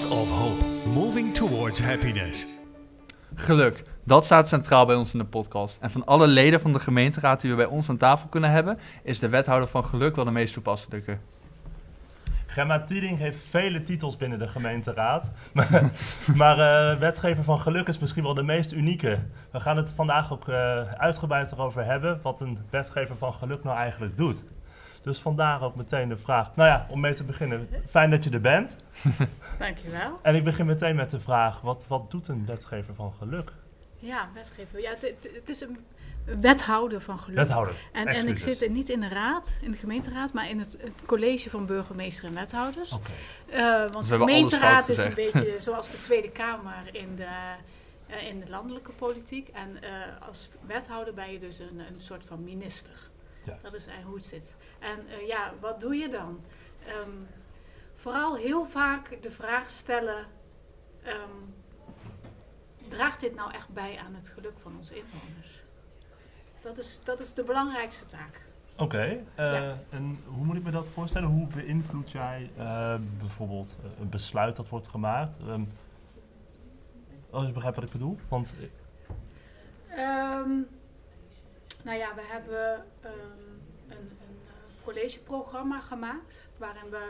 podcast of hope, moving towards happiness. Geluk, dat staat centraal bij ons in de podcast. En van alle leden van de gemeenteraad die we bij ons aan tafel kunnen hebben, is de wethouder van geluk wel de meest toepasselijke. Gemma Tieding heeft vele titels binnen de gemeenteraad. maar maar eh, wetgever van geluk is misschien wel de meest unieke. We gaan het vandaag ook uh, uitgebreid erover hebben wat een wetgever van geluk nou eigenlijk doet. Dus vandaar ook meteen de vraag. Nou ja, om mee te beginnen, fijn dat je er bent. Dankjewel. En ik begin meteen met de vraag, wat, wat doet een wetgever van geluk? Ja, wetgever. Ja, het, het is een wethouder van geluk. Wethouder, En, en ik zit niet in de raad, in de gemeenteraad, maar in het, het college van burgemeester en wethouders. Oké. Uh, want de gemeenteraad is een beetje zoals de Tweede Kamer in de, uh, in de landelijke politiek. En uh, als wethouder ben je dus een, een soort van minister. Dat is eigenlijk hoe het zit. En ja, wat doe je dan? Um, vooral heel vaak de vraag stellen: um, draagt dit nou echt bij aan het geluk van onze inwoners? Dat is, dat is de belangrijkste taak. Oké, okay, uh, ja. en hoe moet ik me dat voorstellen? Hoe beïnvloed jij uh, bijvoorbeeld een besluit dat wordt gemaakt? Um, als je begrijpt wat ik bedoel? Want, um, nou ja, we hebben um, een, een collegeprogramma gemaakt waarin we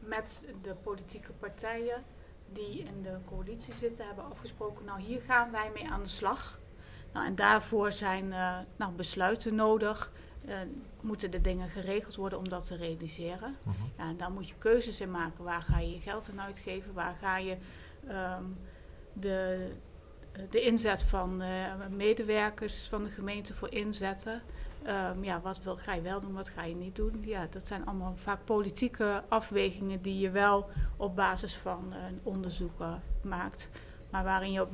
met de politieke partijen die in de coalitie zitten hebben afgesproken, nou hier gaan wij mee aan de slag. Nou, en daarvoor zijn uh, nou, besluiten nodig. Uh, moeten de dingen geregeld worden om dat te realiseren. Mhm. Ja, en daar moet je keuzes in maken. Waar ga je je geld aan uitgeven? Waar ga je um, de, de inzet van uh, medewerkers van de gemeente voor inzetten? Um, ja, wat wil, ga je wel doen, wat ga je niet doen? Ja, dat zijn allemaal vaak politieke afwegingen die je wel op basis van een onderzoek maakt. Maar waarin je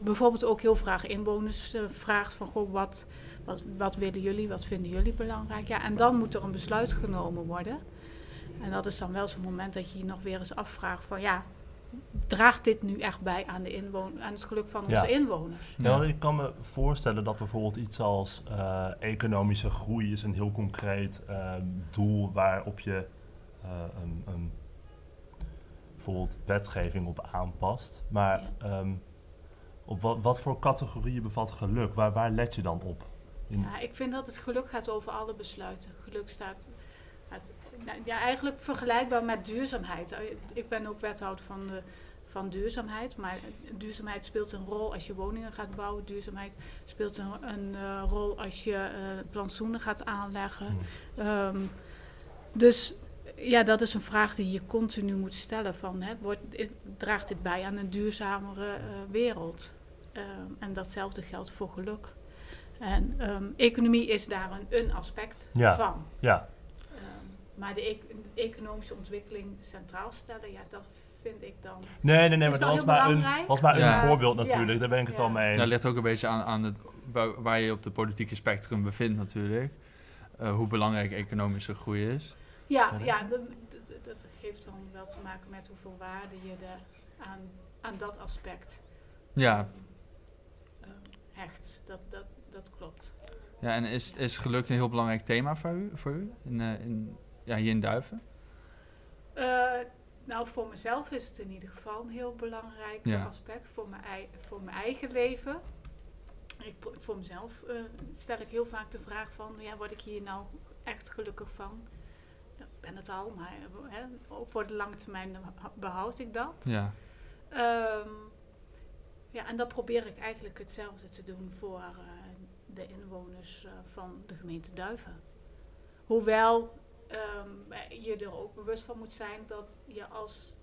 bijvoorbeeld ook heel graag inwoners vraagt van goh, wat, wat, wat willen jullie, wat vinden jullie belangrijk? Ja, en dan moet er een besluit genomen worden. En dat is dan wel zo'n moment dat je je nog weer eens afvraagt van ja, draagt dit nu echt bij aan, de inwon aan het geluk van ja. onze inwoners? Ja, ik kan me voorstellen dat bijvoorbeeld iets als uh, economische groei is een heel concreet uh, doel waarop je een, een bijvoorbeeld wetgeving op aanpast. Maar ja. um, op wat, wat, voor categorieën bevat geluk? Waar, waar let je dan op? In ja, ik vind dat het geluk gaat over alle besluiten. Geluk staat het, nou, ja, eigenlijk vergelijkbaar met duurzaamheid. Ik ben ook wethouder van, de, van duurzaamheid, maar duurzaamheid speelt een rol als je woningen gaat bouwen. Duurzaamheid speelt een, een uh, rol als je uh, plantsoenen gaat aanleggen. Hmm. Um, dus ja, dat is een vraag die je continu moet stellen. Van, hè, wordt, draagt dit bij aan een duurzamere uh, wereld? Uh, en datzelfde geldt voor geluk. En um, economie is daar een, een aspect ja. van. Ja. Maar de, e de, economische ontwikkeling centraal stellen, ja, dat vind ik dan... Nee, nee, nee, maar dat was maar, een, was maar ja. een voorbeeld natuurlijk. Ja. Daar ben ik het ja. wel mee eens. Ja, dat ligt ook een beetje aan, aan het, waar je op de politieke spectrum bevindt natuurlijk. Uh, hoe belangrijk economische groei is. Ja, ja dat, dat, geeft dan wel te maken met hoeveel waarde je er aan, aan dat aspect ja. uh, hecht. Dat, dat, dat klopt. Ja, en is, is geluk een heel belangrijk thema voor u, voor u in, uh, in, ja, hier in Duiven? Uh, nou, voor mezelf is het in ieder geval een heel belangrijk ja. aspect voor mijn, voor mijn eigen leven. Ik, voor mezelf stel ik heel vaak de vraag van, ja, word ik hier nou echt gelukkig van? ik ben het al, maar hè, voor de lange termijn behoud ik dat. Ja. Um, ja, en dan probeer ik eigenlijk hetzelfde te doen voor uh, de inwoners uh, van de gemeente Duiven. Hoewel um, je er ook bewust van moet zijn dat je als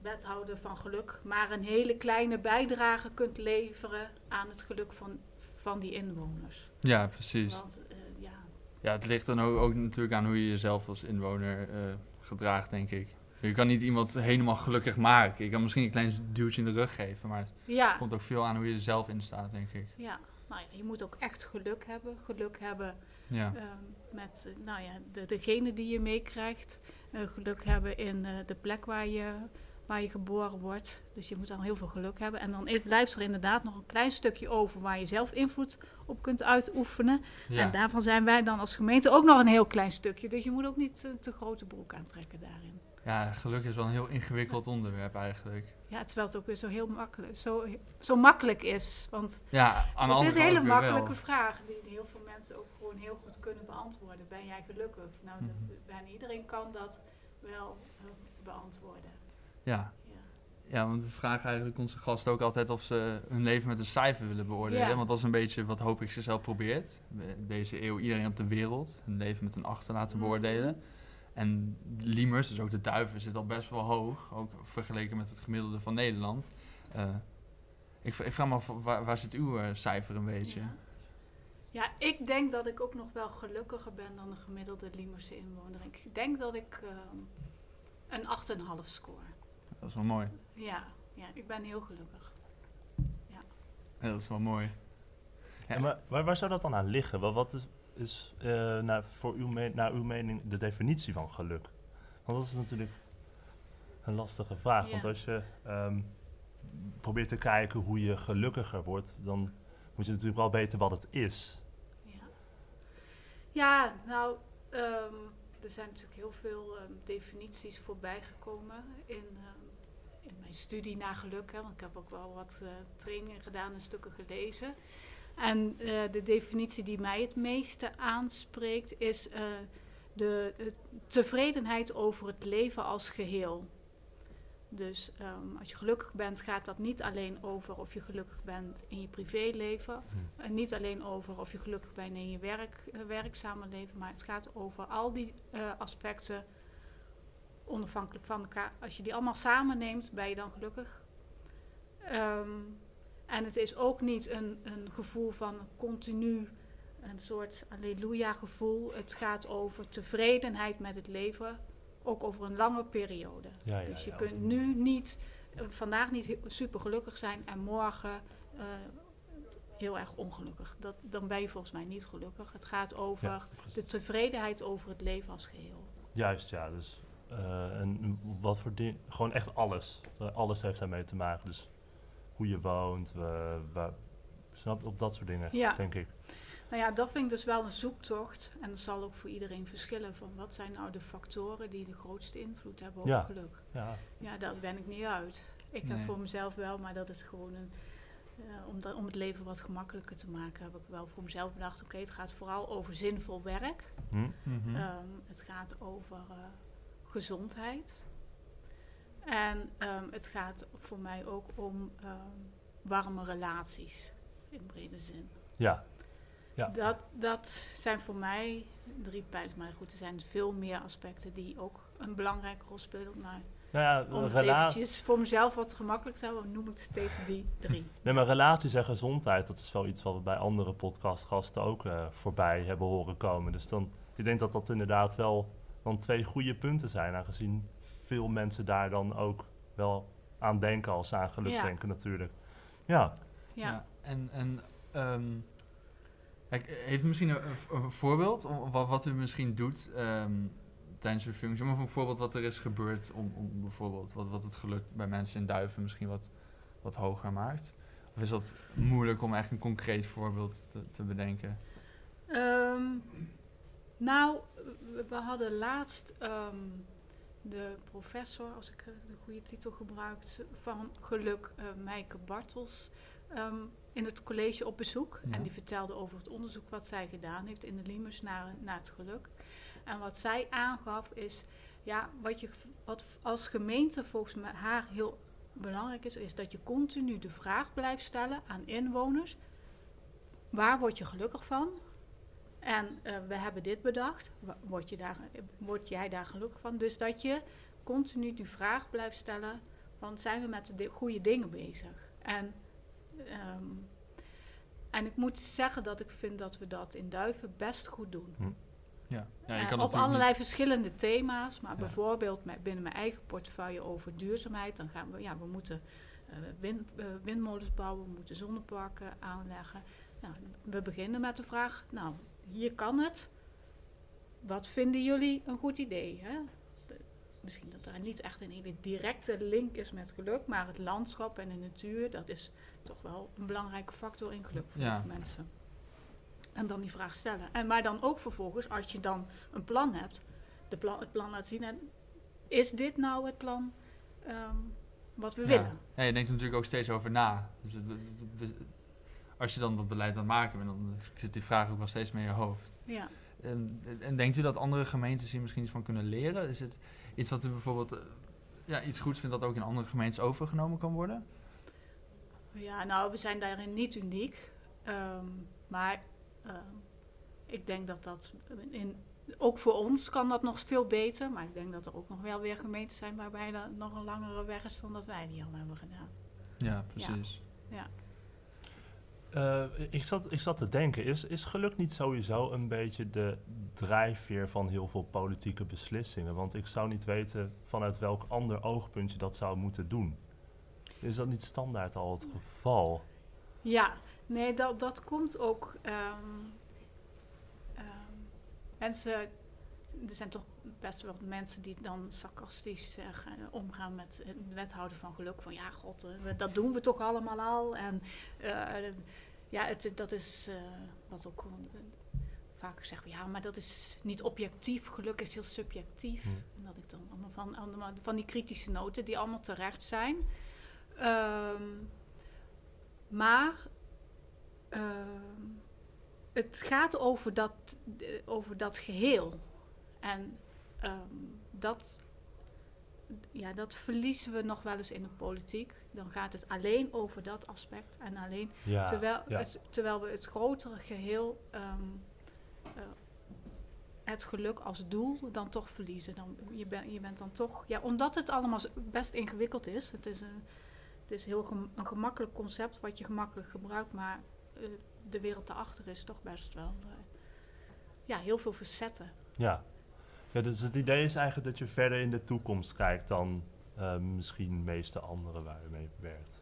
wethouder van geluk maar een hele kleine bijdrage kunt leveren aan het geluk van, van die inwoners. Ja, precies. Want, uh, ja, ja, het ligt dan ook, ook, natuurlijk aan hoe je jezelf als inwoner uh, gedraagt, denk ik. Je kan niet iemand helemaal gelukkig maken. Je kan misschien een klein duwtje in de rug geven, maar het ja. komt ook veel aan hoe je er zelf in staat, denk ik. Ja, nou ja, je moet ook echt geluk hebben. Geluk hebben ja. uh, met nou ja, de, degene die je meekrijgt. Uh, geluk hebben in uh, de plek waar je waar je geboren wordt. Dus je moet dan heel veel geluk hebben. En dan blijft er inderdaad nog een klein stukje over waar je zelf invloed op kunt uitoefenen. Ja. En daarvan zijn wij dan als gemeente ook nog een heel klein stukje. Dus je moet ook niet te, te grote broek aantrekken daarin. ja, geluk is wel een heel ingewikkeld onderwerp eigenlijk. Ja, terwijl het ook weer zo heel makkelijk, zo, zo makkelijk is. Want Ja, aan het is een hele wel. makkelijke vraag die heel veel mensen ook gewoon heel goed kunnen beantwoorden. Ben jij gelukkig? Nou, dat, Mhm. bijna iedereen kan dat wel eh, beantwoorden. Ja. Ja. ja, want we vragen eigenlijk onze gasten ook altijd of ze hun leven met een cijfer willen beoordelen. Ja. Want dat is een beetje wat hoop ik ze zelf probeert. Deze eeuw iedereen op de wereld hun leven met een acht te laten Mhm. beoordelen. En Limers, dus ook de duiven, zit al best wel hoog. Ook vergeleken met het gemiddelde van Nederland. Eh, ik, ik vraag me af, waar, waar zit uw eh, cijfer een beetje? Ja. Ja, ik denk dat ik ook nog wel gelukkiger ben dan de gemiddelde Liemerse inwoner. Ik denk dat ik ehm, een 8,5 score. Dat is wel mooi. Ja, ja, ik ben heel gelukkig. Ja, dat is wel mooi. Ja. Ja, maar waar, waar zou dat dan aan liggen? Wat, wat is, is eh, naar, voor uw me- naar uw mening de definitie van geluk? Want dat is natuurlijk een lastige vraag. Ja. Want als je ehm, probeert te kijken hoe je gelukkiger wordt, dan moet je natuurlijk wel weten wat het is. Ja, nou, ehm, er zijn natuurlijk heel veel ehm, definities voorbij gekomen in, ehm, in mijn studie naar geluk. Hè, want ik heb ook wel wat eh, trainingen gedaan en stukken gelezen. En eh, de definitie die mij het meeste aanspreekt is eh, de tevredenheid over het leven als geheel. Dus ehm, als je gelukkig bent, gaat dat niet alleen over of je gelukkig bent in je privéleven. En niet alleen over of je gelukkig bent in je werk, eh, werkzame leven, maar het gaat over al die eh, aspecten onafhankelijk van elkaar. Als je die allemaal samenneemt, ben je dan gelukkig. Ehm, en het is ook niet een, een gevoel van continu een soort alleluia gevoel. Het gaat over tevredenheid met het leven, ook over een lange periode. Ja, ja, dus je ja. kunt nu niet, eh, vandaag niet super gelukkig zijn en morgen eh, heel erg ongelukkig. Dat, dan ben je volgens mij niet gelukkig. Het gaat over de tevredenheid over het leven als geheel. Juist, ja. Dus eh, en wat voor ding, gewoon echt alles. Alles heeft daarmee te maken. Dus hoe je woont, we, we, snap op dat soort dingen, Ja. denk ik. Nou ja, dat vind ik dus wel een zoektocht. En dat zal ook voor iedereen verschillen van wat zijn nou de factoren die de grootste invloed hebben op Ja. geluk. Ja, Ja, daar ben ik niet uit. Ik heb voor mezelf wel, maar dat is gewoon een. eh, om, dat, om het leven wat gemakkelijker te maken, heb ik wel voor mezelf bedacht: oké, het gaat vooral over zinvol werk. Ehm, het gaat over eh, gezondheid. En ehm, het gaat voor mij ook om ehm, warme relaties in brede zin. ja. Ja. Dat, dat zijn voor mij drie pijlers. Maar goed, er zijn veel meer aspecten die ook een belangrijke rol spelen. Maar Nou ja, om het eventjes voor mezelf wat gemakkelijk te houden, noem ik steeds die drie. Nee, maar relaties en gezondheid, dat is wel iets wat we bij andere podcastgasten ook eh, voorbij hebben horen komen. Dus dan, ik denk dat dat inderdaad wel dan twee goede punten zijn, aangezien veel mensen daar dan ook wel aan denken als ze aan geluk Ja. denken natuurlijk. Ja, Ja. En, en ehm, heeft u misschien een, voorbeeld wat, u misschien doet ehm, tijdens uw functie? Een voorbeeld wat er is gebeurd om, om bijvoorbeeld wat, wat het geluk bij mensen in Duiven misschien wat, wat hoger maakt? Of is dat moeilijk om echt een concreet voorbeeld te, bedenken? Ehm, nou, we, hadden laatst ehm, de professor, als ik eh, de goede titel gebruik, van geluk, eh Meike Bartels, ehm, in het college op bezoek. Ja. En die vertelde over het onderzoek wat zij gedaan heeft in de Limers naar, naar het geluk. En wat zij aangaf is, ja, wat, je, wat als gemeente volgens mij haar heel belangrijk is, is dat je continu de vraag blijft stellen aan inwoners. Waar word je gelukkig van? En eh, we hebben dit bedacht. Word, je daar, word jij daar gelukkig van? Dus dat je continu die vraag blijft stellen: van zijn we met de goede dingen bezig? En, ehm, en ik moet zeggen dat ik vind dat we dat in Duiven best goed doen. Ja, ja Eh, je kan op allerlei niet- verschillende thema's, maar Ja. bijvoorbeeld met, binnen mijn eigen portefeuille over duurzaamheid. Dan gaan we, ja, we moeten eh, wind, eh, windmolens bouwen, we moeten zonneparken aanleggen. Nou, we beginnen met de vraag, nou, hier kan het. Wat vinden jullie een goed idee? Hè? Misschien dat daar niet echt een hele directe link is met geluk, maar het landschap en de natuur, dat is toch wel een belangrijke factor in geluk voor Ja. mensen. En dan die vraag stellen. En maar dan ook vervolgens, als je dan een plan hebt, de plan, het plan laten zien. En is dit nou het plan ehm, wat we Ja. willen? Ja, je denkt er natuurlijk ook steeds over na. Dus het- het- als je dan dat beleid aan het maken bent, dan zit die vraag ook wel steeds meer in je hoofd. Ja. En, en denkt u dat andere gemeentes hier misschien iets van kunnen leren? Is het iets wat u bijvoorbeeld eh, ja, iets goeds vindt dat ook in andere gemeentes overgenomen kan worden? Ja, nou, we zijn daarin niet uniek. Ehm, maar ehm, ik denk dat dat in, ook voor ons kan dat nog veel beter. Maar ik denk dat er ook nog wel weer gemeenten zijn waarbij er nog een langere weg is dan dat wij die al hebben gedaan. Ja, precies. Eh, ik, zat, ik zat te denken, is, is geluk niet sowieso een beetje de drijfveer van heel veel politieke beslissingen? Want ik zou niet weten vanuit welk ander oogpunt je dat zou moeten doen. Is dat niet standaard al het geval? Ja, nee, dat, dat komt ook. ehm, ehm, mensen, er zijn toch best wel mensen die dan sarcastisch eh, omgaan met het wethouder van geluk. Van ja, god, eh, dat doen we toch allemaal al. En eh, ja, het, dat is eh, wat ook gewoon, eh, vaak gezegd wordt, ja, maar dat is niet objectief. Geluk is heel subjectief. Hm. En dat ik dan allemaal van, allemaal van die kritische noten die allemaal terecht zijn. Ehm, maar ehm, het gaat over dat, eh, over dat geheel. En ehm, dat, ja, dat verliezen we nog wel eens in de politiek. Dan gaat het alleen over dat aspect. En alleen, Ja, terwijl, ja. het, terwijl we het grotere geheel, ehm, eh, het geluk als doel, dan toch verliezen. Dan, je, ben, je bent dan toch, ja, omdat het allemaal best ingewikkeld is. Het is een, het is heel gem- een gemakkelijk concept wat je gemakkelijk gebruikt, maar eh, de wereld daarachter is toch best wel eh, ja, heel veel facetten. Ja. Ja, dus het idee is eigenlijk dat je verder in de toekomst kijkt dan eh, misschien de meeste anderen waar je mee werkt.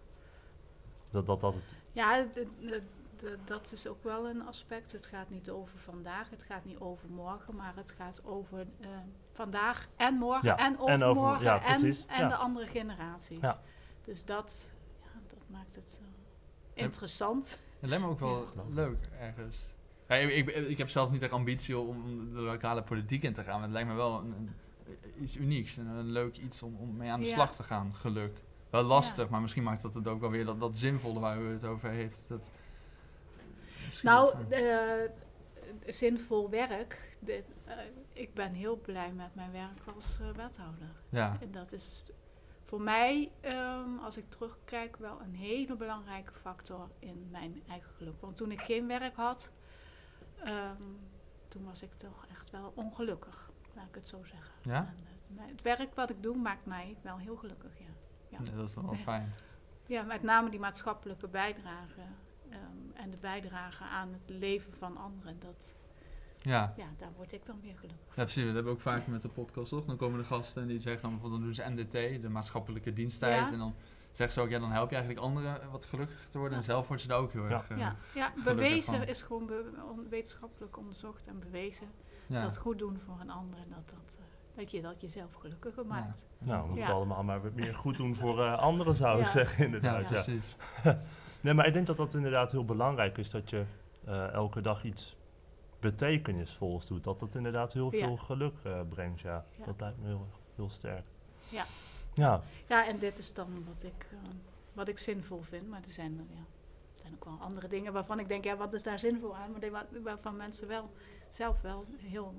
Dat dat, dat het... Ja, het- het- het- het- dat is ook wel een aspect. Het gaat niet over vandaag, het gaat niet over morgen, maar het gaat over eh, vandaag en morgen Ja, en en over- ja, en, precies, en ja. de andere generaties. Ja. Dus dat, ja, dat maakt het interessant. Het lijkt me ook wel Ja. leuk ergens. Ja, ik, ik, ik heb zelf niet echt ambitie om de lokale politiek in te gaan, maar het lijkt me wel een, een- iets unieks en een leuk iets om, om mee aan de Ja. slag te gaan, geluk. Wel lastig, Ja. maar misschien maakt dat het ook wel weer dat, dat zinvolle waar u het over heeft. Dat, Nou, eh, zinvol werk. Dit, eh, ik ben heel blij met mijn werk als eh, wethouder. ja, En dat is voor mij, ehm, als ik terugkijk, wel een hele belangrijke factor in mijn eigen geluk. Want toen ik geen werk had, ehm, toen was ik toch echt wel ongelukkig, laat ik het zo zeggen. Ja? Het, werk wat ik doe maakt mij wel heel gelukkig, ja. Ja. Nee, dat is dan wel fijn. Ja, met name die maatschappelijke bijdrage ehm, en de bijdrage aan het leven van anderen, dat, Ja. ja, daar word ik dan weer gelukkig Ja, precies. Dat hebben we ook vaak met de podcast, toch? Dan komen de gasten en die zeggen dan bijvoorbeeld, dan doen ze MDT, de maatschappelijke diensttijd. Ja. En dan zeggen ze ook, ja, dan help je eigenlijk anderen wat gelukkiger te worden. En zelf wordt ze daar ook heel Ja. erg eh, Ja, ja bewezen van. is gewoon be- on- wetenschappelijk onderzocht en bewezen. ja. Dat goed doen voor een ander, dat, dat, eh, dat je dat jezelf gelukkiger maakt. Nou, we moeten Ja. allemaal maar meer goed doen voor eh, anderen, zou ik Ja. zeggen, inderdaad. Ja, precies. Nee, maar ik denk dat dat inderdaad heel belangrijk is, dat je eh, elke dag iets betekenisvols doet. Dat dat inderdaad heel Ja. veel geluk eh, brengt, ja. Ja. Dat lijkt me heel, heel sterk. Ja. Ja, Ja, en dit is dan wat ik, eh, wat ik zinvol vind. Maar er zijn, er, ja, er zijn ook wel andere dingen waarvan ik denk, ja, wat is daar zinvol aan? Maar die wa- waarvan mensen wel zelf wel heel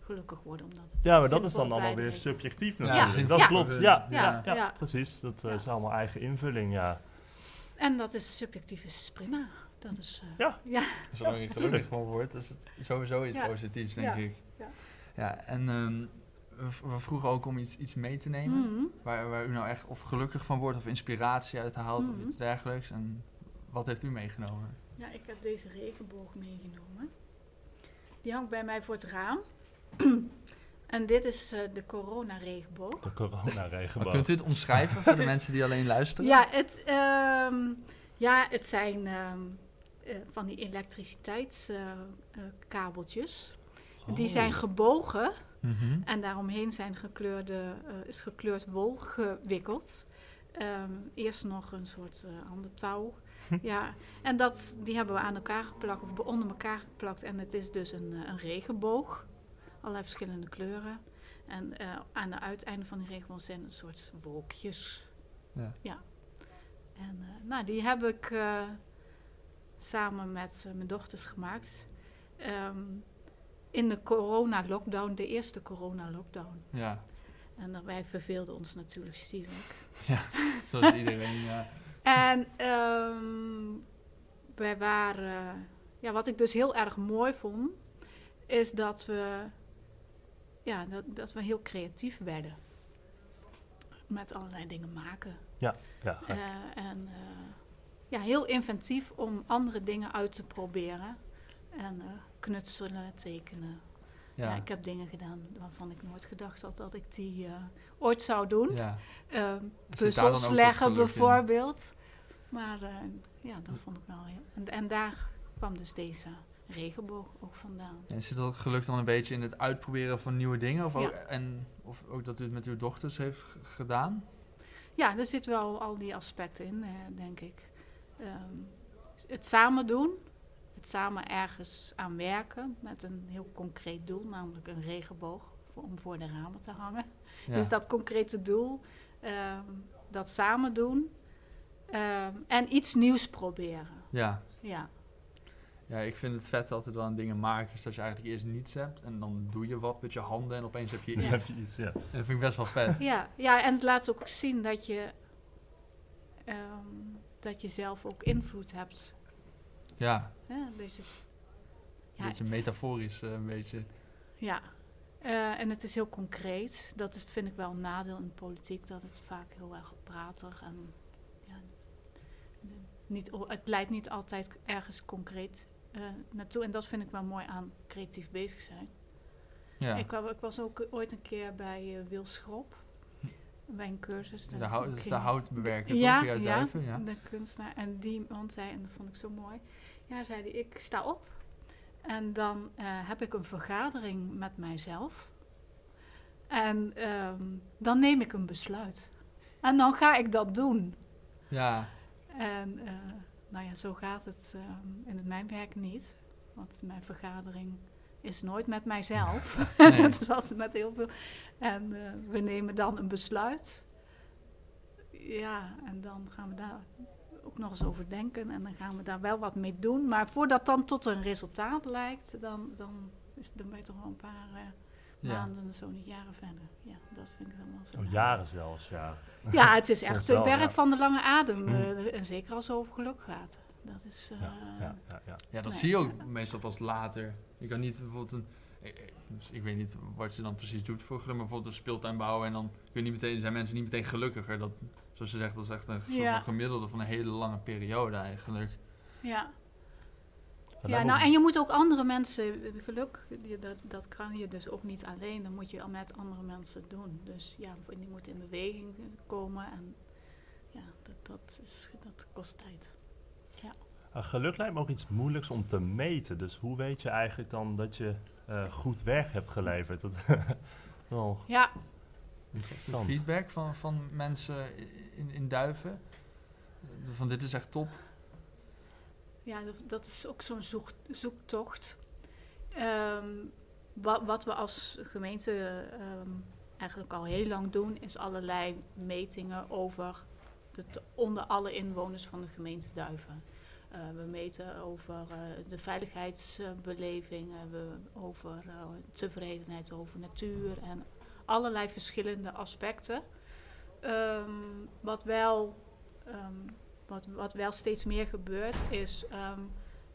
gelukkig worden. Omdat het ja maar dat is dan allemaal weer subjectief Ja, natuurlijk. dat Ja. klopt, ja. Ja. Ja, ja, Ja. precies. Dat eh, Ja. is allemaal eigen invulling, ja. En dat is subjectief is prima. Dat is, eh, Ja. ja. Zolang je gelukkig van wordt, is het sowieso iets Ja. positiefs, denk Ja. ik. Ja. Ja, en ehm, we, vroegen ook om iets, iets mee te nemen. Mhm. Waar, waar u nou echt of gelukkig van wordt of inspiratie uit haalt Mhm. of iets dergelijks. En wat heeft u meegenomen? Ja, ik heb deze regenboog meegenomen. Die hangt bij mij voor het raam. en dit is eh, de corona-regenboog. De coronaregenboog. Kunt u het omschrijven voor de mensen die alleen luisteren? Ja, het, ehm, ja, het zijn ehm, eh, van die elektriciteitskabeltjes. Die Oh. zijn gebogen Mhm. En daaromheen zijn gekleurde, eh, is gekleurd wol gewikkeld. Ehm, eerst nog een soort eh ander touw. ja, en dat, die hebben we aan elkaar geplakt, of onder elkaar geplakt. En het is dus een, eh, een regenboog. Allerlei verschillende kleuren. En aan de uiteinden van die regenboog zijn een soort wolkjes. Ja. En eh, nou, die heb ik samen met mijn dochters gemaakt. Ehm, in de corona-lockdown, de eerste corona-lockdown. Ja, En dan, wij verveelden ons natuurlijk zielig. zoals iedereen. Ja. En ehm, wij waren... Ja, wat ik dus heel erg mooi vond, is dat we, ja, dat, dat we heel creatief werden. Met allerlei dingen maken. Ja, gek. Eh, en eh, ja, heel inventief om andere dingen uit te proberen. En eh, knutselen, tekenen. Ja. Ja. ik heb dingen gedaan waarvan ik nooit gedacht had dat ik die eh, ooit zou doen. ja. Zit ook puzzels leggen in? bijvoorbeeld. Maar eh, ja, dat vond ik wel heel... En, en daar kwam dus deze regenboog ook vandaan. En zit dat geluk dan een beetje in het uitproberen van nieuwe dingen? Of, ook, en, of ook dat u het met uw dochters heeft gedaan? Ja, er zitten wel al die aspecten in, eh, denk ik. Ehm, het samen doen, het samen ergens aan werken met een heel concreet doel, namelijk een regenboog voor, om voor de ramen te hangen. Ja. Dus dat concrete doel, ehm, dat samen doen ehm, en iets nieuws proberen. ja. Ja, ja, ik vind het vet altijd wel aan dingen maken, is dat je eigenlijk eerst niets hebt en dan doe je wat met je handen en opeens heb je iets. heb je iets, ja. En dat vind ik best wel vet. ja, ja en het laat ook zien dat je, ehm, dat je zelf ook invloed hebt. Ja, Ja, dus het- een Ja. beetje metaforisch, eh, een beetje. Ja, Eh, en het is heel concreet. Dat is, vind ik wel een nadeel in de politiek, dat het vaak heel erg pratig en ja, niet, het leidt niet altijd ergens concreet eh, naartoe. En dat vind ik wel mooi aan creatief bezig zijn. Ja, Ik, ik was ook ooit een keer bij Wil Schrop, bij een cursus. de, hout, is de houtbewerker, ja, toch? Ja, Duiven, ja. de kunstenaar. En die man zei, en dat vond ik zo mooi. Ja, zei hij, ik sta op en dan eh, heb ik een vergadering met mijzelf. En ehm, dan neem ik een besluit. En dan ga ik dat doen. Ja, En eh, nou ja, zo gaat het ehm, in het mijn werk niet. Want mijn vergadering is nooit met mijzelf. Nee. dat is altijd met heel veel. En eh, we nemen dan een besluit. Ja, en dan gaan we daar ook nog eens over denken. En dan gaan we daar wel wat mee doen. Maar voordat dan tot een resultaat lijkt, dan, dan, is, dan ben je toch wel een paar eh, ja. maanden, zo niet jaren verder. Ja, dat vind ik dan wel zo. Oh, jaren zelfs, ja. Ja, het is echt het werk ja. van de lange adem. Mm. eh, en zeker als het over geluk gaat. Dat is... eh, Ja, ja, ja, ja. Ja, dat Nee. zie je ook meestal pas later. Je kan niet bijvoorbeeld een... Ik, ik- dus ik weet niet wat je dan precies doet voor geluk, maar bijvoorbeeld een speeltuin bouwen en dan kun je niet meteen, zijn mensen niet meteen gelukkiger. Dat, zoals je zegt, dat is echt een soort Ja. van gemiddelde van een hele lange periode eigenlijk. ja. Ja, nou, en je moet ook andere mensen, eh, geluk, dat, dat kan je dus ook niet alleen. Dan moet je al met andere mensen doen. Dus ja, die moeten in beweging komen en ja, dat, dat, is, dat kost tijd. Uh, geluk lijkt me ook iets moeilijks om te meten. Dus hoe weet je eigenlijk dan dat je eh, goed werk hebt geleverd? Dat wel Ja, De interessant. feedback van, van mensen in, in Duiven, eh, van dit is echt top. ja dat, is ook zo'n zoek, zoektocht. Ehm, wat, wat we als gemeente ehm, eigenlijk al heel lang doen, is allerlei metingen over de, onder alle inwoners van de gemeente Duiven. Eh, we meten over eh, de veiligheidsbeleving, we over eh, tevredenheid over natuur en allerlei verschillende aspecten. Ehm, wat, wel, ehm, wat, wat wel steeds meer gebeurt, is ehm,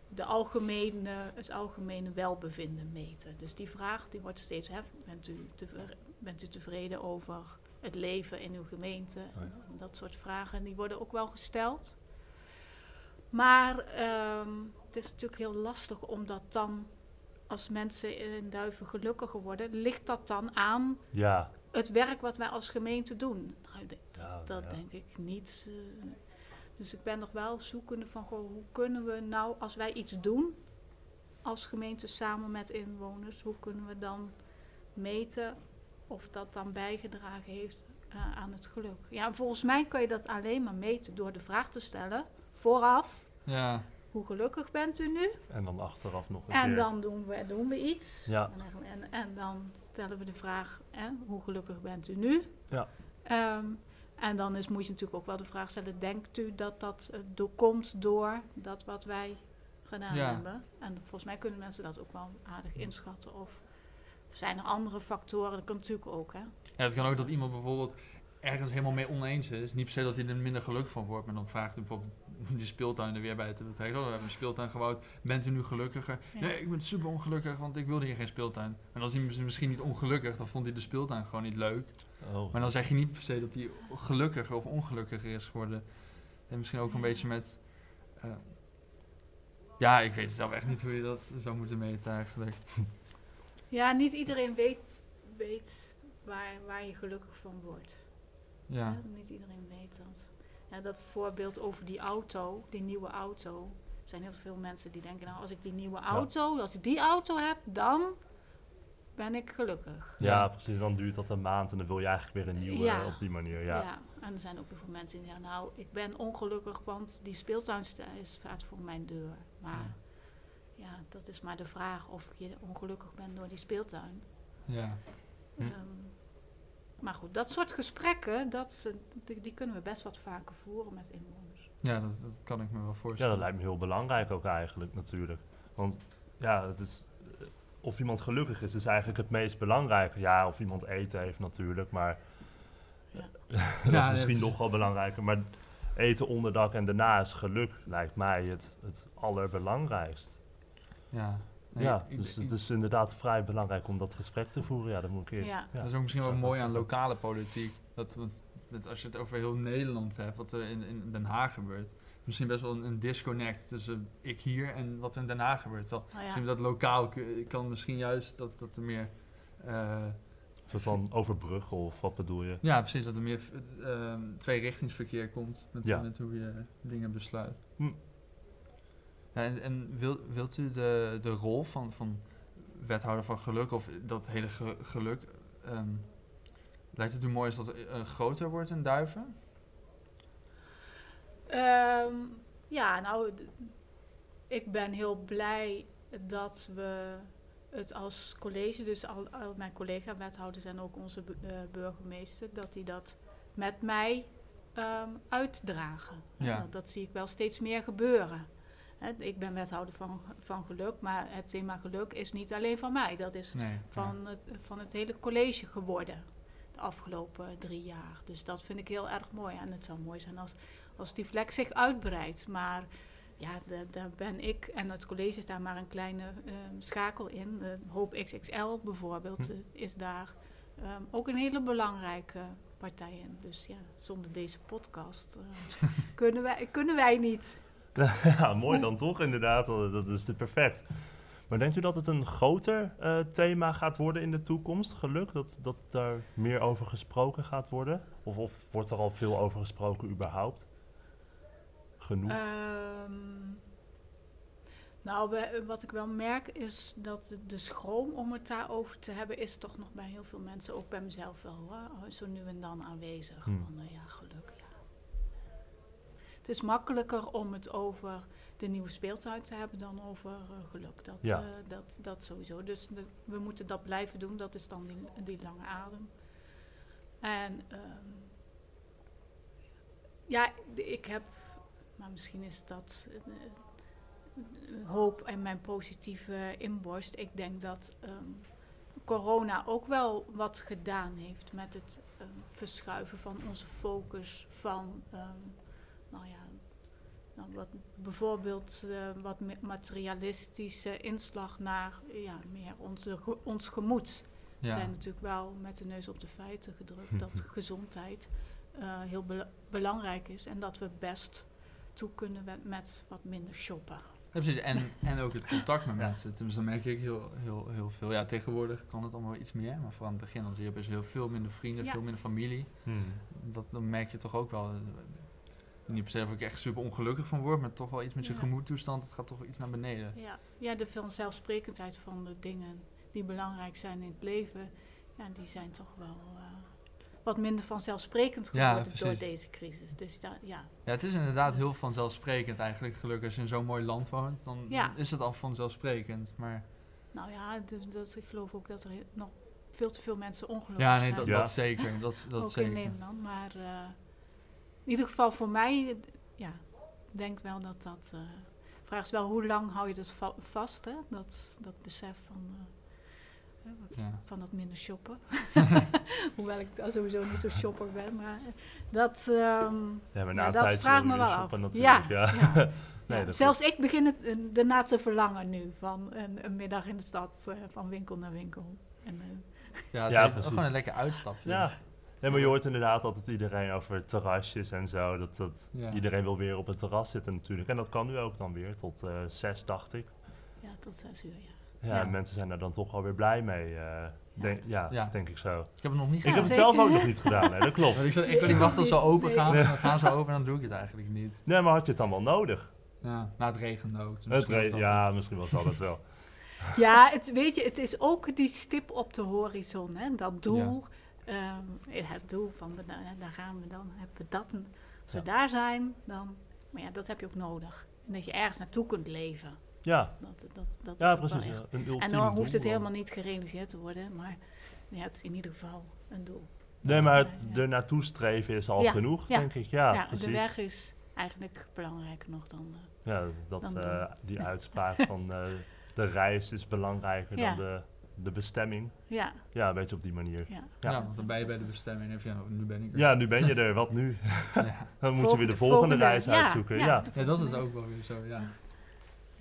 de algemene, het algemene welbevinden meten. Dus die vraag die wordt steeds, hè, bent, u tevreden, bent u tevreden over het leven in uw gemeente? Oh ja. Dat soort vragen, die worden ook wel gesteld. Maar het is natuurlijk heel lastig om dat dan, als mensen in Duiven gelukkiger worden, ligt dat dan aan Ja, het werk wat wij als gemeente doen? Nou, ja, dat ja. denk ik niet. eh. dus ik ben nog wel zoekende van goh, hoe kunnen we nou, als wij iets doen als gemeente samen met inwoners, hoe kunnen we dan meten of dat dan bijgedragen heeft eh, aan het geluk. Ja, volgens mij kun je dat alleen maar meten door de vraag te stellen vooraf. Ja, Hoe gelukkig bent u nu? En dan achteraf nog een En keer. dan doen we, doen we iets. Ja. En, dan- en, en dan stellen we de vraag, hè, hoe gelukkig bent u nu? Ja. Ehm, en dan is, moet je natuurlijk ook wel de vraag stellen, denkt u dat dat eh, do- komt door dat wat wij gedaan Ja. hebben? En volgens mij kunnen mensen dat ook wel aardig inschatten. Of, of zijn er andere factoren? Dat kan natuurlijk ook, hè? Ja, het kan ook dat iemand bijvoorbeeld ergens helemaal mee oneens is. Niet per se dat hij er minder geluk van wordt, maar dan vraagt hij bijvoorbeeld die speeltuin er weer bij te betrekken. Oh, we hebben een speeltuin gebouwd. Bent u nu gelukkiger? Ja. Nee, ik ben super ongelukkig, want ik wilde hier geen speeltuin. En dan is hij mis- misschien niet ongelukkig, dan vond hij de speeltuin gewoon niet leuk. Oh. Maar dan zeg je niet per se dat hij gelukkiger of ongelukkiger is geworden. En misschien ook een Ja. beetje met... eh, ja, ik weet zelf echt niet hoe je dat zou moeten meten eigenlijk. Ja, niet iedereen weet, weet waar, waar je gelukkig van wordt. Ja, Niet iedereen weet dat. Ja, dat voorbeeld over die auto, die nieuwe auto. Er zijn heel veel mensen die denken, nou als ik die nieuwe auto, als ik die auto heb, dan ben ik gelukkig. Ja, precies. Dan duurt dat een maand en dan wil je eigenlijk weer een nieuwe Ja. op die manier. Ja. En er zijn ook heel veel mensen die zeggen, nou ik ben ongelukkig, want die speeltuin staat voor mijn deur. Maar ja, dat is maar de vraag of je ongelukkig bent door die speeltuin. ja. Hm. Ehm, maar goed, dat soort gesprekken, dat, die, die kunnen we best wat vaker voeren met inwoners. ja dat, dat kan ik me wel ja, voorstellen. dat lijkt me heel belangrijk ook eigenlijk natuurlijk. Want ja, het is, eh, of iemand gelukkig is, is eigenlijk het meest belangrijke. Ja, of iemand eten heeft natuurlijk, maar Ja. dat Ja, is misschien nog wel belangrijker. Maar eten, onderdak en daarna is geluk, lijkt mij het, het allerbelangrijkst. Ja. Ja, dus het is inderdaad vrij belangrijk om dat gesprek te voeren. Ja, dat moet ik eerlijk- Ja. ja. Dat is ook misschien wel mooi aan lokale politiek. Dat, dat als je het over heel Nederland hebt, wat er in, in Den Haag gebeurt. Misschien best wel een, een disconnect tussen ik hier en wat er in Den Haag gebeurt. Ja. Misschien dat lokaal kan misschien juist dat, dat er meer... eh, Een soort van overbruggen of wat bedoel je? ja, precies. Dat er meer uh, ehm, tweerichtingsverkeer komt met, Ja. met hoe je dingen besluit. Hm. En en wil, wilt u de, de rol van, van wethouder van geluk, of dat hele ge- geluk... ehm, lijkt het u mooi als dat eh, groter wordt in Duiven? Ehm, ja, nou, ik ben heel blij dat we het als college, dus al, al mijn collega-wethouders en ook onze eh, burgemeester, dat die dat met mij ehm, uitdragen. En Ja. Dat, dat zie ik wel steeds meer gebeuren. Ik ben wethouder van, van geluk, maar het thema geluk is niet alleen van mij. Dat is Nee. van het, van het hele college geworden de afgelopen drie jaar. Dus dat vind ik heel erg mooi. En het zou mooi zijn als, als die vlek zich uitbreidt. Maar ja, da- daar ben ik en het college is daar maar een kleine ehm, schakel in. De Hoop XXL bijvoorbeeld Hm. eh, is daar ehm, ook een hele belangrijke partij in. Dus ja, zonder deze podcast eh, kunnen, wij, kunnen wij niet. ja, mooi dan toch inderdaad. Dat is perfect. Maar denkt u dat het een groter eh, thema gaat worden in de toekomst, geluk? Dat, dat daar meer over gesproken gaat worden? Of, of wordt er al veel over gesproken überhaupt? Genoeg? Ehm, nou, wat ik wel merk is dat de, de schroom om het daarover te hebben, is toch nog bij heel veel mensen, ook bij mezelf wel, zo nu en dan aanwezig. Hmm. Van, nou ja, geluk. Het is makkelijker om het over de nieuwe speeltuin te hebben dan over eh, geluk. Dat, Ja. eh, dat, dat sowieso. Dus de- we moeten dat blijven doen. Dat is dan die, die lange adem. En ehm, ja, ik heb, maar misschien is dat eh, hoop en mijn positieve inborst. Ik denk dat ehm, corona ook wel wat gedaan heeft met het ehm, verschuiven van onze focus van, nou ja, nou wat, bijvoorbeeld eh, wat materialistische inslag naar ja, meer onze, ons gemoed. We zijn natuurlijk wel met de neus op de feiten gedrukt dat gezondheid eh, heel bela- belangrijk is en dat we best toe kunnen met, met wat minder shoppen. Ja, precies. En, en ook het contact met mensen. Dus dan merk ik heel, heel, heel veel. Ja, tegenwoordig kan het allemaal iets meer. Maar vooral aan het begin, dan zie je heel veel minder vrienden, Ja. veel minder familie. Hmm. Dat, dan merk je toch ook wel. Niet per se of ik echt super ongelukkig van word, maar toch wel iets met je Ja. gemoedtoestand. Het gaat toch wel iets naar beneden. Ja, ja de vanzelfsprekendheid van de dingen die belangrijk zijn in het leven, ja, die zijn toch wel eh, wat minder vanzelfsprekend Ja, geworden door deze crisis. Dus da- ja, Ja, het is inderdaad heel vanzelfsprekend eigenlijk. Gelukkig als je in zo'n mooi land woont, dan Ja. is het al vanzelfsprekend. Maar nou ja, dus, dat, ik geloof ook dat er nog veel te veel mensen ongelukkig ja, nee, zijn. dat, Ja. dat zeker. Dat, dat ook zeker. in Nederland. Maar eh, in ieder geval voor mij, ja, ik denk wel dat dat... eh vraag is wel, hoe lang hou je dat va- vast, hè? Dat, dat besef van, eh, Ja. van dat minder shoppen. Hoewel ik sowieso niet zo shopper ben, maar dat... ehm, Ja, maar na ja, een dat wil me wel af. Ja, Ja. ja. Nee, dat Zelfs ik begin het eh, erna te verlangen nu, van een, een middag in de stad, eh, van winkel naar winkel. En, eh, Ja, Ja, precies. gewoon een lekker uitstapje. Ja. Nee, maar je hoort inderdaad altijd iedereen over terrasjes en zo. Dat, dat Ja. Iedereen wil weer op het terras zitten natuurlijk. En dat kan nu ook dan weer, tot eh zes dacht ik. ja, tot zes uur, ja. Ja, Ja. en mensen zijn er dan toch alweer blij mee. eh, denk, ja, Ja. denk ik zo. Ik heb het nog niet ik heb gedaan. het zeker. zelf ook nog niet gedaan, hè, dat klopt. Ik, ik wil niet wachten tot ze open gaan. Nee. Dan gaan ze open en dan doe ik het eigenlijk niet. Nee, maar had je het dan wel nodig? Ja, nou, het regende ook. dus Het misschien was re- dat ja, misschien was dat het wel. Ja, het, weet je, het is ook die stip op de horizon, hè? dat doel. Ehm, het doel van, daar gaan we dan, hebben we dat. En als we Ja. daar zijn, dan, maar ja, dat heb je ook nodig. En dat je ergens naartoe kunt leven. Ja, Dat, dat, dat ja precies. ja. Een En dan hoeft het doel helemaal niet gerealiseerd te worden, maar je hebt in ieder geval een doel. Nee, maar het Ja, er naartoe streven is al Ja, genoeg, denk ik. Ja, Ja, precies. de weg is eigenlijk belangrijker nog dan... Ja, dat, dan eh, die uitspraak van eh, de reis is belangrijker dan de, de bestemming. ja, Ja, een beetje op die manier. ja. Ja, Ja. want dan ben je bij de bestemming van, ja, nu ben ik er. Ja, nu ben je er. Wat nu? ja. Dan moet je weer de volgende, reis uitzoeken. Ja. Ja, dat is ook wel weer zo, ja.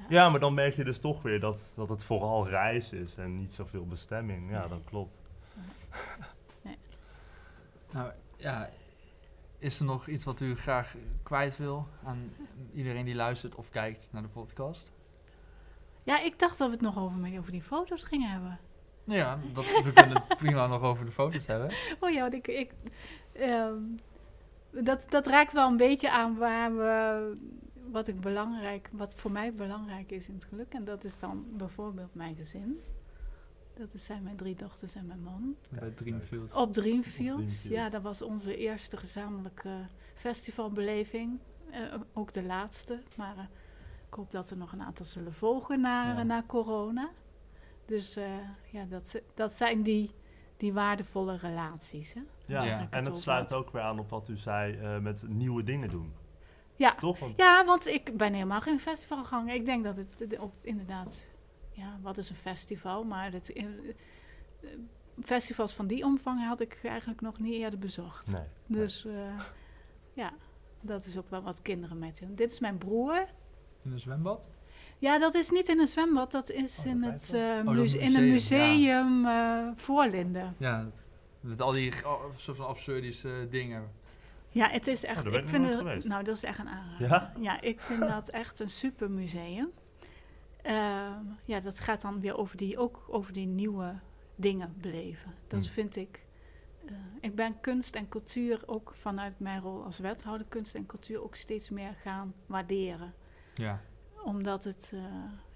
Ja, maar dan merk je dus toch weer dat, dat het vooral reis is en niet zoveel bestemming. Ja, Nee. dat klopt. Nou, ja, is er nog iets wat u graag kwijt wil aan iedereen die luistert of kijkt naar de podcast? Ja, ik dacht dat we het nog over, over die foto's gingen hebben. Nou ja, dat, we kunnen het prima nog over de foto's hebben. Oh ja, want ik, ik, ehm, dat, dat raakt wel een beetje aan waar we, wat, ik belangrijk, wat voor mij belangrijk is in het geluk. En dat is dan bijvoorbeeld mijn gezin. Dat zijn mijn drie dochters en mijn man. Bij Dreamfields. Op Dreamfields. Dreamfields. Ja, dat was onze eerste gezamenlijke festivalbeleving. Eh, ook de laatste. Maar eh, ik hoop dat er nog een aantal zullen volgen na, Ja. na corona. Dus eh, ja, dat, dat zijn die, die waardevolle relaties. Hè? Ja, Ja. en over sluit ook weer aan op wat u zei eh, met nieuwe dingen doen. Ja. Toch? Want, ja, want ik ben helemaal geen festivalganger. Ik denk dat het inderdaad... Ja, wat is een festival? Maar het, eh, festivals van die omvang had ik eigenlijk nog niet eerder bezocht. nee. Dus ja, dat is ook wel wat kinderen met hun. Dit is mijn broer. In een zwembad? Ja, dat is niet in een zwembad, dat is Oh, in, het, eh, Oh, dat muse- in een museum, museum eh Voorlinden. Ja, het- met al die oh, soort van absurdische dingen. Ja, het is echt. Oh, ik vind het, geweest. nou, dat is echt een aanrader. Ja? Ja, ik vind dat echt een super museum. Ehm, ja, dat gaat dan weer over die, ook over die nieuwe dingen beleven. Dat Hmm. vind ik. eh, ik ben kunst en cultuur ook vanuit mijn rol als wethouder kunst en cultuur ook steeds meer gaan waarderen. Ja. Omdat het, eh,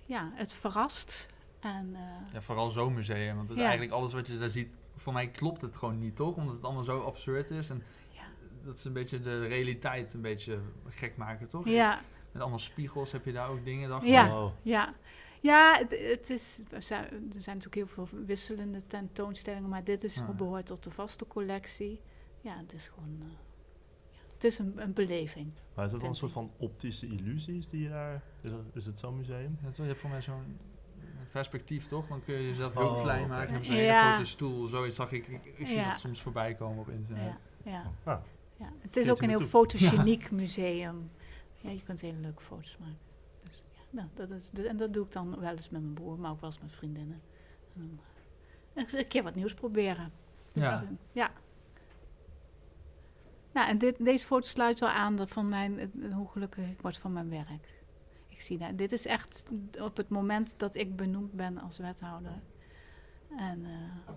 ja, het verrast. En eh, ja, vooral zo'n museum. Want het Ja. eigenlijk alles wat je daar ziet, voor mij klopt het gewoon niet, toch? Omdat het allemaal zo absurd is. En Ja. dat is een beetje de realiteit een beetje gek maken, toch? ja, Met allemaal spiegels heb je daar ook dingen. Dacht Ja. Oh. ja. Ja, het, het is, er zijn natuurlijk heel veel wisselende tentoonstellingen, maar dit is, Ja. behoort tot de vaste collectie. Ja, het is gewoon, eh, het is een, een beleving. Maar is dat dan een soort van optische illusies die je daar... Is, dat- is het zo'n museum? Ja, je hebt voor mij zo'n perspectief, toch? Dan kun je jezelf heel Oh, klein maken. Je zo'n Ja. hele grote stoel. Zoiets zag ik. Ik, ik zie Ja. dat soms voorbij komen op internet. Ja, ja, Ah, ja. Het is ook een heel fotogeniek museum. Ja, je kunt hele leuke foto's maken. Dus, ja, nou, dat is, dus- en dat doe ik dan wel eens met mijn broer, maar ook wel eens met vriendinnen. En dan, eh, een keer wat nieuws proberen. Dus, Ja. eh, ja. Nou, en dit, deze foto sluit wel aan de- van mijn, hoe gelukkig ik word van mijn werk. Ik zie dat. Dit is echt op het moment dat ik benoemd ben als wethouder. En eh,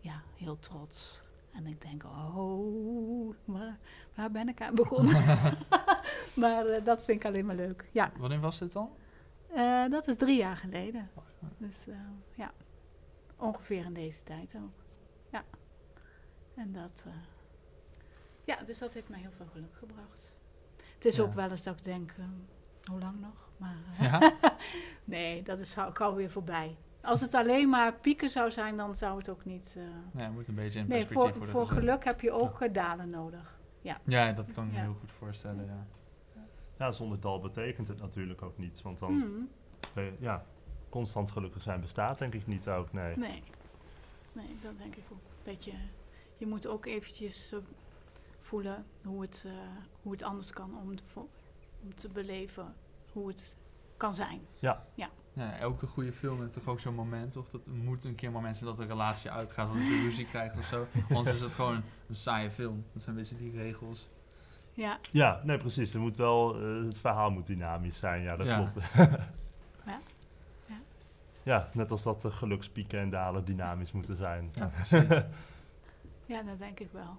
ja, heel trots. En ik denk, oh, waar, waar ben ik aan begonnen? maar eh, dat vind ik alleen maar leuk. Ja, Wanneer was dit dan? eh, dat is drie jaar geleden. Dus eh, ja, ongeveer in deze tijd ook. ja. En dat, ja, dus dat heeft mij heel veel geluk gebracht. Het is Ja. ook wel eens dat ik denk, ehm, hoe lang nog? Maar eh, Ja? nee, dat is gauw, gauw weer voorbij. Als het alleen maar pieken zou zijn, dan zou het ook niet... eh, Nee, het moet een beetje in nee, perspectief voor, voor geluk heb je ook eh, dalen nodig. Ja, dat kan ik me Ja. heel goed voorstellen, ja. Ja, zonder dal betekent het natuurlijk ook niets. Want dan, Mhm. ben je- ja, constant gelukkig zijn bestaat denk ik niet ook, nee. Nee. nee, dat denk ik ook. Dat je, je moet ook eventjes voelen hoe het, eh, hoe het anders kan om om te beleven hoe het kan zijn. Ja, elke goede film heeft toch ook zo'n moment, toch? Dat moet een keer een moment zijn dat een relatie uitgaat, of dat je ruzie krijgt of zo. Anders is het gewoon een saaie film. Dat zijn een beetje die regels. Ja, Ja, nee precies. Er moet wel, eh, het verhaal moet dynamisch zijn, ja dat Ja. klopt. Ja. Ja. Ja, net als dat de gelukspieken en dalen dynamisch moeten zijn. Ja, precies. ja, dat denk ik wel.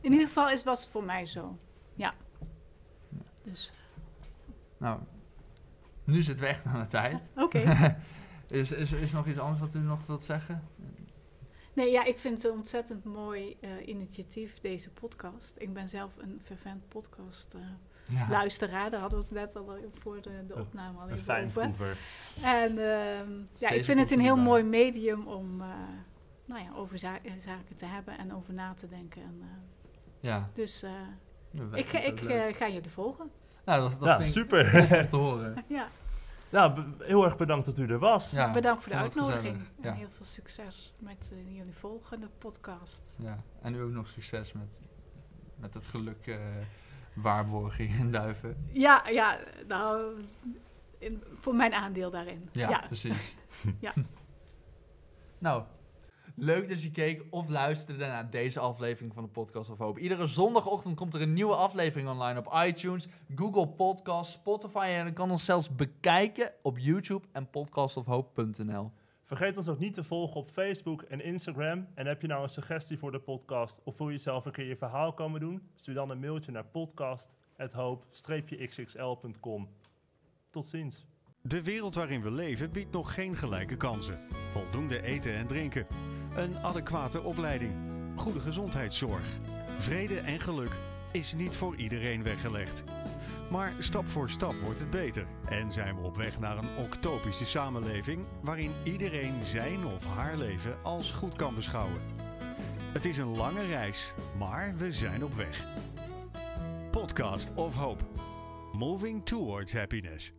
In ieder geval is, was het voor mij zo. Ja. Dus, nou, nu zitten we echt aan de tijd. oké. is, is, is er nog iets anders wat u nog wilt zeggen? Nee, ja, ik vind het een ontzettend mooi eh, initiatief, deze podcast. Ik ben zelf een fervent podcast eh, Ja. luisteraar. Daar hadden we het net al voor de, de Een- opname al Een even fijn over. proever. En ehm, ja, ik vind het een heel mooi medium om eh, nou ja, over za- eh, zaken te hebben en over na te denken. En, eh, Ja. dus eh, ik, ik eh, ga jullie volgen. nou, dat, dat Ja, vind ik super. om te horen. Ja, Nou, heel erg bedankt dat u er was. Ja, bedankt voor de uitnodiging. En heel veel succes met eh, jullie volgende podcast. Ja, en u ook nog succes met, met het geluk eh, waarborgen in Duiven. Ja, ja nou, in, voor mijn aandeel daarin. Ja, ja. precies. Ja. nou, leuk dat je keek of luisterde naar deze aflevering van de Podcast of Hoop. Iedere zondagochtend komt er een nieuwe aflevering online op iTunes, Google Podcasts, Spotify en je kan ons zelfs bekijken op YouTube en podcastofhoop.nl. Vergeet ons ook niet te volgen op Facebook en Instagram. En heb je nou een suggestie voor de podcast of wil je zelf een keer je verhaal komen doen? Stuur dan een mailtje naar podcast.hoop-xxl.com. Tot ziens. De wereld waarin we leven biedt nog geen gelijke kansen. Voldoende eten en drinken. Een adequate opleiding. Goede gezondheidszorg. Vrede en geluk is niet voor iedereen weggelegd. Maar stap voor stap wordt het beter. En zijn we op weg naar een octopische samenleving waarin iedereen zijn of haar leven als goed kan beschouwen. Het is een lange reis, maar we zijn op weg. Podcast of Hope. Moving towards happiness.